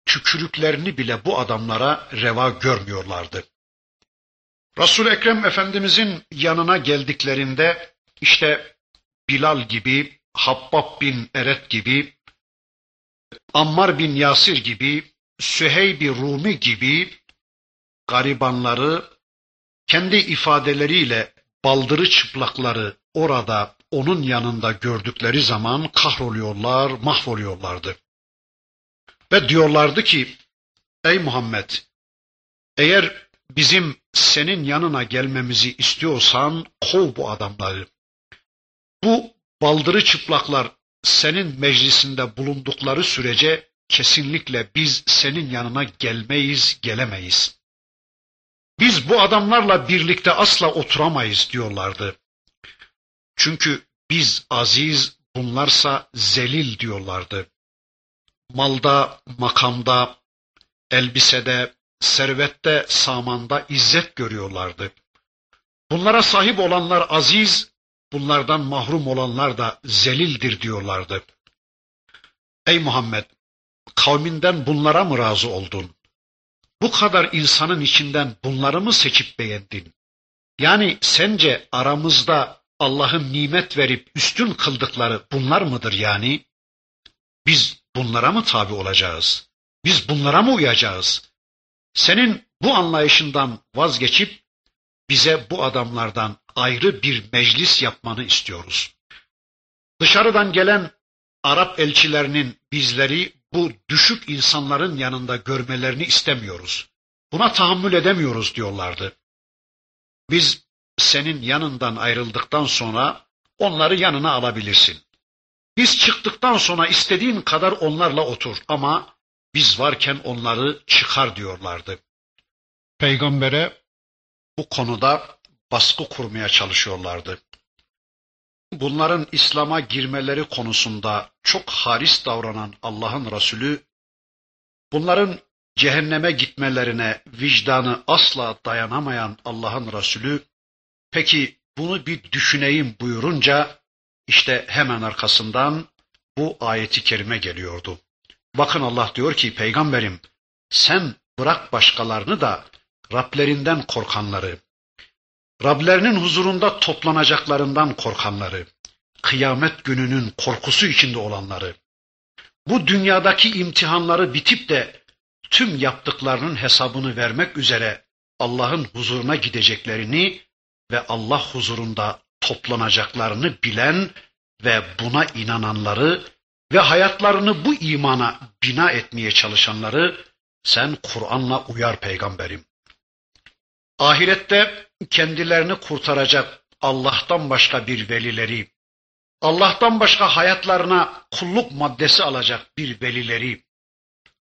tükürüklerini bile bu adamlara reva görmüyorlardı. Resul Ekrem Efendimizin yanına geldiklerinde işte Bilal gibi, Habbab bin Eret gibi, Ammar bin Yasir gibi, Süheyb-i Rumi gibi garibanları kendi ifadeleriyle baldırı çıplakları orada onun yanında gördükleri zaman kahroluyorlar, mahvoluyorlardı. Ve diyorlardı ki, ey Muhammed, eğer bizim senin yanına gelmemizi istiyorsan kov bu adamları. Bu baldırı çıplaklar senin meclisinde bulundukları sürece kesinlikle biz senin yanına gelmeyiz, gelemeyiz. Biz bu adamlarla birlikte asla oturamayız diyorlardı. Çünkü biz aziz, bunlarsa zelil diyorlardı. Malda, makamda, elbisede, servette, samanda izzet görüyorlardı. Bunlara sahip olanlar aziz, bunlardan mahrum olanlar da zelildir diyorlardı. Ey Muhammed, kavminden bunlara mı razı oldun? Bu kadar insanın içinden bunları mı seçip beğendin? Yani sence aramızda Allah'ın nimet verip üstün kıldıkları bunlar mıdır yani? Biz bunlara mı tabi olacağız? Biz bunlara mı uyacağız? Senin bu anlayışından vazgeçip bize bu adamlardan ayrı bir meclis yapmanı istiyoruz. Dışarıdan gelen Arap elçilerinin bizleri bu düşük insanların yanında görmelerini istemiyoruz. Buna tahammül edemiyoruz diyorlardı. Biz senin yanından ayrıldıktan sonra onları yanına alabilirsin. Biz çıktıktan sonra istediğin kadar onlarla otur ama biz varken onları çıkar diyorlardı. Peygambere bu konuda baskı kurmaya çalışıyorlardı. Bunların İslam'a girmeleri konusunda çok haris davranan Allah'ın Resulü, bunların cehenneme gitmelerine vicdanı asla dayanamayan Allah'ın Resulü, peki bunu bir düşüneyim buyurunca, işte hemen arkasından bu ayeti kerime geliyordu. Bakın Allah diyor ki peygamberim sen bırak başkalarını da Rablerinden korkanları, Rablerinin huzurunda toplanacaklarından korkanları, kıyamet gününün korkusu içinde olanları, bu dünyadaki imtihanları bitip de tüm yaptıklarının hesabını vermek üzere Allah'ın huzuruna gideceklerini ve Allah huzurunda toplanacaklarını bilen ve buna inananları ve hayatlarını bu imana bina etmeye çalışanları sen Kur'an'la uyar peygamberim. Ahirette kendilerini kurtaracak Allah'tan başka bir velileri, Allah'tan başka hayatlarına kulluk maddesi alacak bir velileri,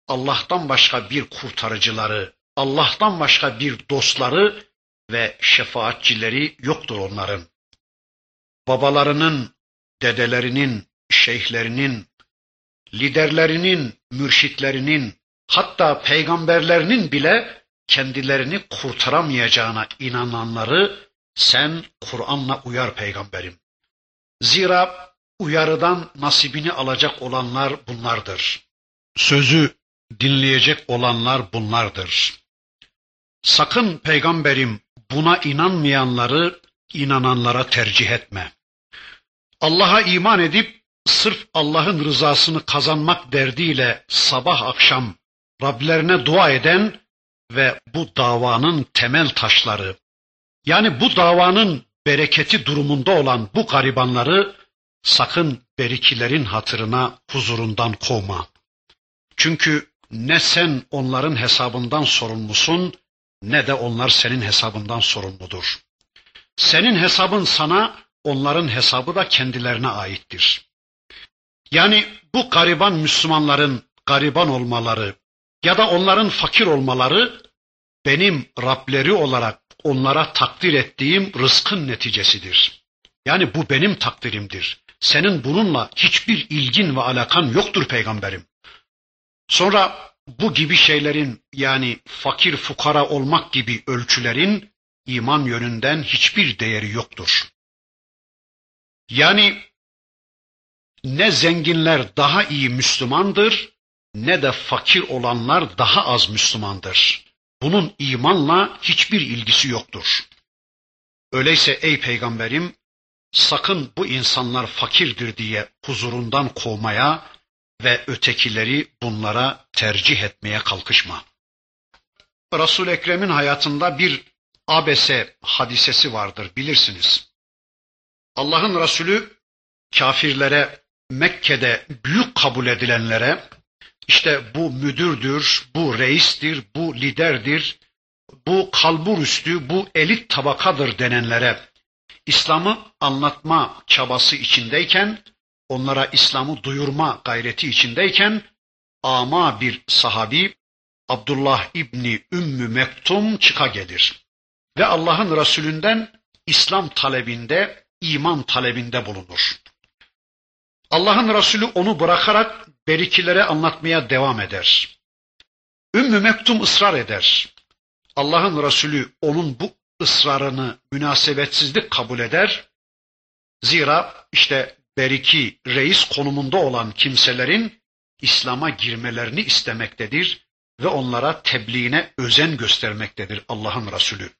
Allah'tan başka bir kurtarıcıları, Allah'tan başka bir dostları ve şefaatçileri yoktur onların. Babalarının, dedelerinin, şeyhlerinin, liderlerinin, mürşitlerinin, hatta peygamberlerinin bile kendilerini kurtaramayacağına inananları sen Kur'an'la uyar peygamberim. Zira uyarıdan nasibini alacak olanlar bunlardır. Sözü dinleyecek olanlar bunlardır. Sakın peygamberim buna inanmayanları inananlara tercih etme. Allah'a iman edip sırf Allah'ın rızasını kazanmak derdiyle sabah akşam Rablerine dua eden ve bu davanın temel taşları yani bu davanın bereketi durumunda olan bu garibanları sakın berikilerin hatırına huzurundan kovma. Çünkü ne sen onların hesabından sorumlusun ne de onlar senin hesabından sorumludur. Senin hesabın sana, onların hesabı da kendilerine aittir. Yani bu gariban Müslümanların gariban olmaları ya da onların fakir olmaları benim Rableri olarak onlara takdir ettiğim rızkın neticesidir. Yani bu benim takdirimdir. Senin bununla hiçbir ilgin ve alakan yoktur peygamberim. Sonra bu gibi şeylerin yani fakir fukara olmak gibi ölçülerin iman yönünden hiçbir değeri yoktur. Yani ne zenginler daha iyi Müslümandır ne de fakir olanlar daha az Müslümandır. Bunun imanla hiçbir ilgisi yoktur. Öyleyse ey peygamberim sakın bu insanlar fakirdir diye huzurundan kovmaya ve ötekileri bunlara tercih etmeye kalkışma. Resul Ekrem'in hayatında bir abese hadisesi vardır bilirsiniz. Allah'ın Resulü kafirlere Mekke'de büyük kabul edilenlere işte bu müdürdür, bu reistir, bu liderdir, bu kalbur üstü, bu elit tabakadır denenlere İslam'ı anlatma çabası içindeyken, onlara İslam'ı duyurma gayreti içindeyken ama bir sahabi Abdullah İbni Ümmü Mektum çıka gelir. Ve Allah'ın Resulünden İslam talebinde, iman talebinde bulunur. Allah'ın Resulü onu bırakarak berikilere anlatmaya devam eder. Ümmü Mektum ısrar eder. Allah'ın Resulü onun bu ısrarını münasebetsizlik kabul eder. Zira işte beriki reis konumunda olan kimselerin İslam'a girmelerini istemektedir ve onlara tebliğine özen göstermektedir Allah'ın Resulü.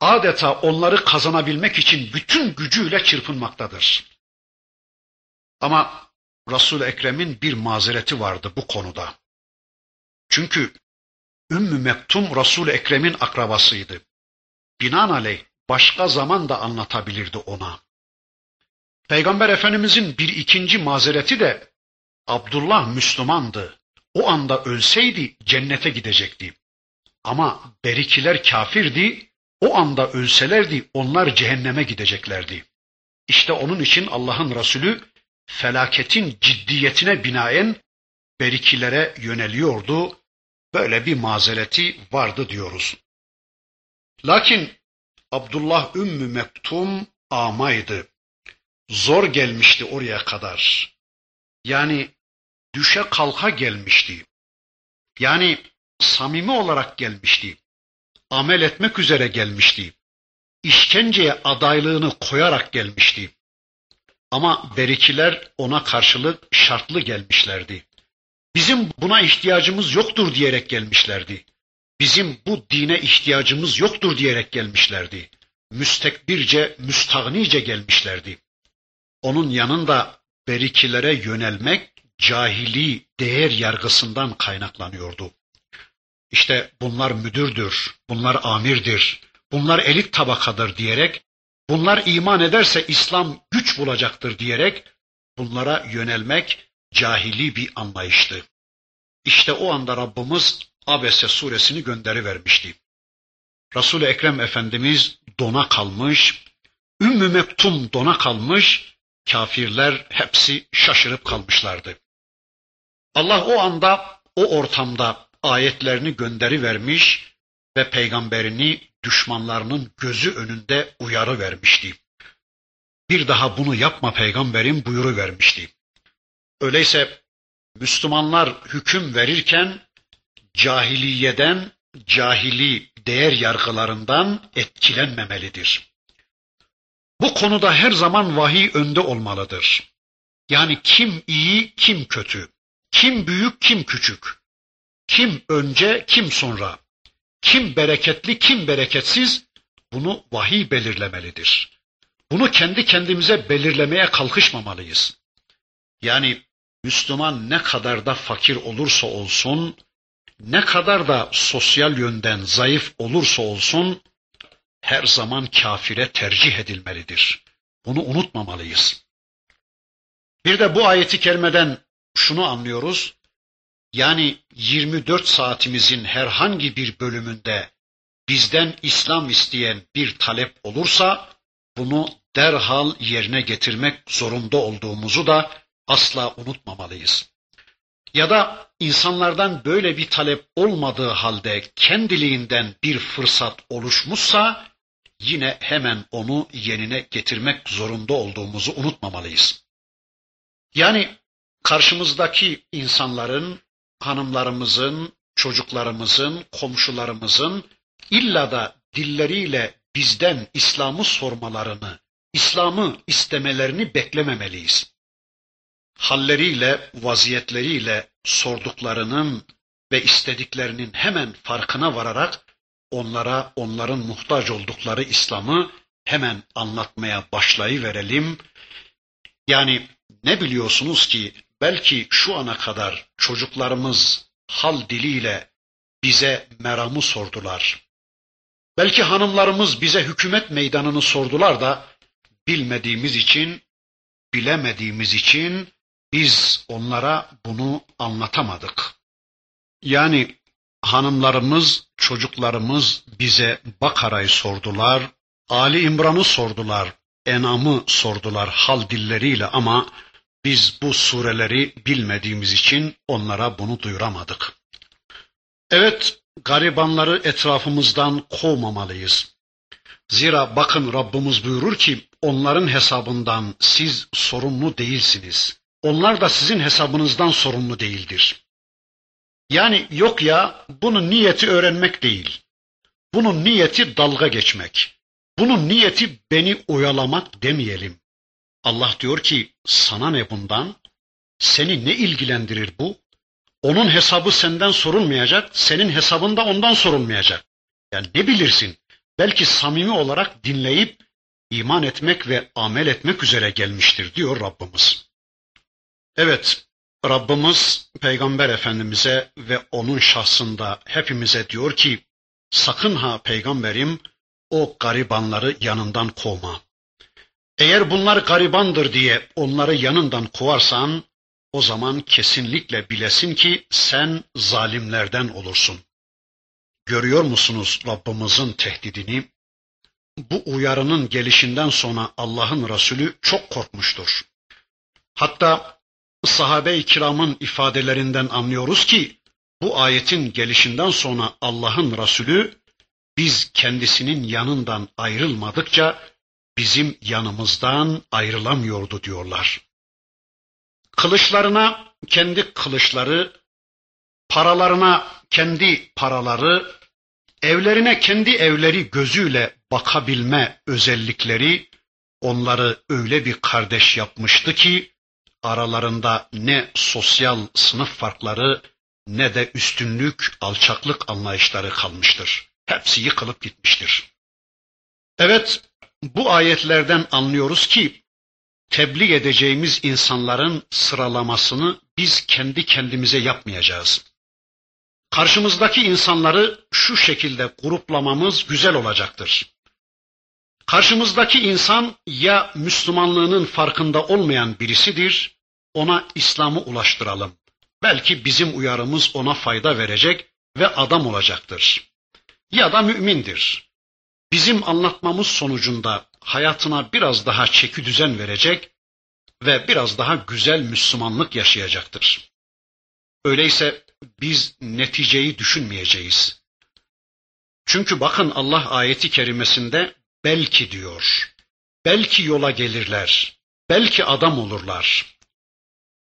Adeta onları kazanabilmek için bütün gücüyle çırpınmaktadır. Ama Resul Ekrem'in bir mazereti vardı bu konuda. Çünkü Ümmü Mektum Resul Ekrem'in akrabasıydı. Binaenaleyh başka zaman da anlatabilirdi ona. Peygamber Efendimizin bir ikinci mazereti de Abdullah Müslümandı. O anda ölseydi cennete gidecekti. Ama berikiler kafirdi. O anda ölselerdi onlar cehenneme gideceklerdi. İşte onun için Allah'ın Resulü felaketin ciddiyetine binaen berikilere yöneliyordu. Böyle bir mazereti vardı diyoruz. Lakin Abdullah Ümmü Mektum amaydı. Zor gelmişti oraya kadar. Yani düşe kalka gelmişti. Yani samimi olarak gelmişti. Amel etmek üzere gelmişti. İşkenceye adaylığını koyarak gelmişti. Ama berikiler ona karşılık şartlı gelmişlerdi. Bizim buna ihtiyacımız yoktur diyerek gelmişlerdi. Bizim bu dine ihtiyacımız yoktur diyerek gelmişlerdi. Müstekbirce, müstagnice gelmişlerdi. Onun yanında berikilere yönelmek cahili değer yargısından kaynaklanıyordu. İşte bunlar müdürdür, bunlar amirdir, bunlar elit tabakadır diyerek, bunlar iman ederse İslam güç bulacaktır diyerek bunlara yönelmek cahili bir anlayıştı. İşte o anda Rabbimiz Abese suresini gönderi vermişti. Resul-i Ekrem Efendimiz dona kalmış, Ümmü Mektum dona kalmış, kafirler hepsi şaşırıp kalmışlardı. Allah o anda, o ortamda ayetlerini gönderi vermiş ve peygamberini düşmanlarının gözü önünde uyarı vermişti. Bir daha bunu yapma peygamberim buyuru vermişti. Öyleyse Müslümanlar hüküm verirken cahiliyeden, cahili değer yargılarından etkilenmemelidir. Bu konuda her zaman vahiy önde olmalıdır. Yani kim iyi, kim kötü, kim büyük, kim küçük, kim önce, kim sonra, kim bereketli, kim bereketsiz bunu vahiy belirlemelidir. Bunu kendi kendimize belirlemeye kalkışmamalıyız. Yani Müslüman ne kadar da fakir olursa olsun, ne kadar da sosyal yönden zayıf olursa olsun her zaman kafire tercih edilmelidir. Bunu unutmamalıyız. Bir de bu ayeti kerimeden şunu anlıyoruz. Yani 24 saatimizin herhangi bir bölümünde bizden İslam isteyen bir talep olursa bunu derhal yerine getirmek zorunda olduğumuzu da asla unutmamalıyız. Ya da insanlardan böyle bir talep olmadığı halde kendiliğinden bir fırsat oluşmuşsa yine hemen onu yenine getirmek zorunda olduğumuzu unutmamalıyız. Yani karşımızdaki insanların, hanımlarımızın, çocuklarımızın, komşularımızın illa da dilleriyle bizden İslam'ı sormalarını, İslam'ı istemelerini beklememeliyiz halleriyle, vaziyetleriyle sorduklarının ve istediklerinin hemen farkına vararak onlara onların muhtaç oldukları İslam'ı hemen anlatmaya başlayıverelim. Yani ne biliyorsunuz ki belki şu ana kadar çocuklarımız hal diliyle bize meramı sordular. Belki hanımlarımız bize hükümet meydanını sordular da bilmediğimiz için, bilemediğimiz için biz onlara bunu anlatamadık. Yani hanımlarımız, çocuklarımız bize Bakara'yı sordular, Ali İmran'ı sordular, Enam'ı sordular hal dilleriyle ama biz bu sureleri bilmediğimiz için onlara bunu duyuramadık. Evet, garibanları etrafımızdan kovmamalıyız. Zira bakın Rabbimiz buyurur ki onların hesabından siz sorumlu değilsiniz. Onlar da sizin hesabınızdan sorumlu değildir. Yani yok ya bunun niyeti öğrenmek değil. Bunun niyeti dalga geçmek. Bunun niyeti beni oyalamak demeyelim. Allah diyor ki sana ne bundan? Seni ne ilgilendirir bu? Onun hesabı senden sorulmayacak, senin hesabın da ondan sorulmayacak. Yani ne bilirsin? Belki samimi olarak dinleyip iman etmek ve amel etmek üzere gelmiştir diyor Rabbimiz. Evet, Rabbimiz Peygamber Efendimiz'e ve onun şahsında hepimize diyor ki, sakın ha peygamberim o garibanları yanından kovma. Eğer bunlar garibandır diye onları yanından kovarsan, o zaman kesinlikle bilesin ki sen zalimlerden olursun. Görüyor musunuz Rabbimizin tehdidini? Bu uyarının gelişinden sonra Allah'ın Resulü çok korkmuştur. Hatta sahabe-i kiramın ifadelerinden anlıyoruz ki bu ayetin gelişinden sonra Allah'ın Resulü biz kendisinin yanından ayrılmadıkça bizim yanımızdan ayrılamıyordu diyorlar. Kılıçlarına kendi kılıçları, paralarına kendi paraları, evlerine kendi evleri gözüyle bakabilme özellikleri onları öyle bir kardeş yapmıştı ki aralarında ne sosyal sınıf farkları ne de üstünlük, alçaklık anlayışları kalmıştır. Hepsi yıkılıp gitmiştir. Evet, bu ayetlerden anlıyoruz ki tebliğ edeceğimiz insanların sıralamasını biz kendi kendimize yapmayacağız. Karşımızdaki insanları şu şekilde gruplamamız güzel olacaktır. Karşımızdaki insan ya Müslümanlığının farkında olmayan birisidir, ona İslam'ı ulaştıralım. Belki bizim uyarımız ona fayda verecek ve adam olacaktır. Ya da mümindir. Bizim anlatmamız sonucunda hayatına biraz daha çeki düzen verecek ve biraz daha güzel Müslümanlık yaşayacaktır. Öyleyse biz neticeyi düşünmeyeceğiz. Çünkü bakın Allah ayeti kerimesinde belki diyor. Belki yola gelirler. Belki adam olurlar.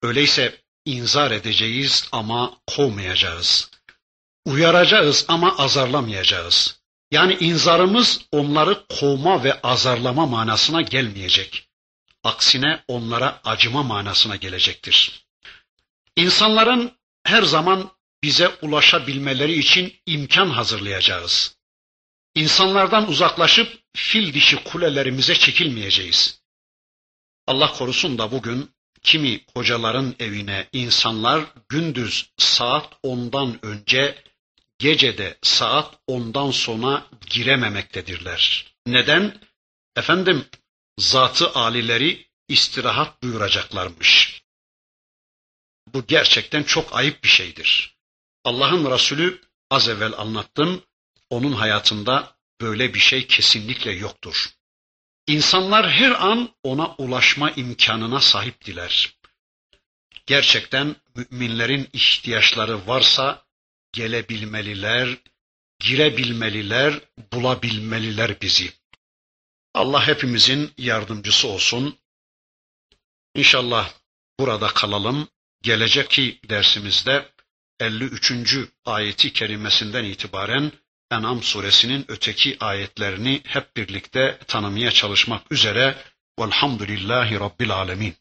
Öyleyse inzar edeceğiz ama kovmayacağız. Uyaracağız ama azarlamayacağız. Yani inzarımız onları kovma ve azarlama manasına gelmeyecek. Aksine onlara acıma manasına gelecektir. İnsanların her zaman bize ulaşabilmeleri için imkan hazırlayacağız. İnsanlardan uzaklaşıp fil dişi kulelerimize çekilmeyeceğiz. Allah korusun da bugün kimi hocaların evine insanlar gündüz saat ondan önce gecede saat ondan sonra girememektedirler. Neden? Efendim zatı alileri istirahat buyuracaklarmış. Bu gerçekten çok ayıp bir şeydir. Allah'ın Resulü az evvel anlattım, onun hayatında böyle bir şey kesinlikle yoktur. İnsanlar her an ona ulaşma imkanına sahiptiler. Gerçekten müminlerin ihtiyaçları varsa gelebilmeliler, girebilmeliler, bulabilmeliler bizi. Allah hepimizin yardımcısı olsun. İnşallah burada kalalım. Geleceki dersimizde 53. ayeti kerimesinden itibaren En'am suresinin öteki ayetlerini hep birlikte tanımaya çalışmak üzere velhamdülillahi rabbil alemin.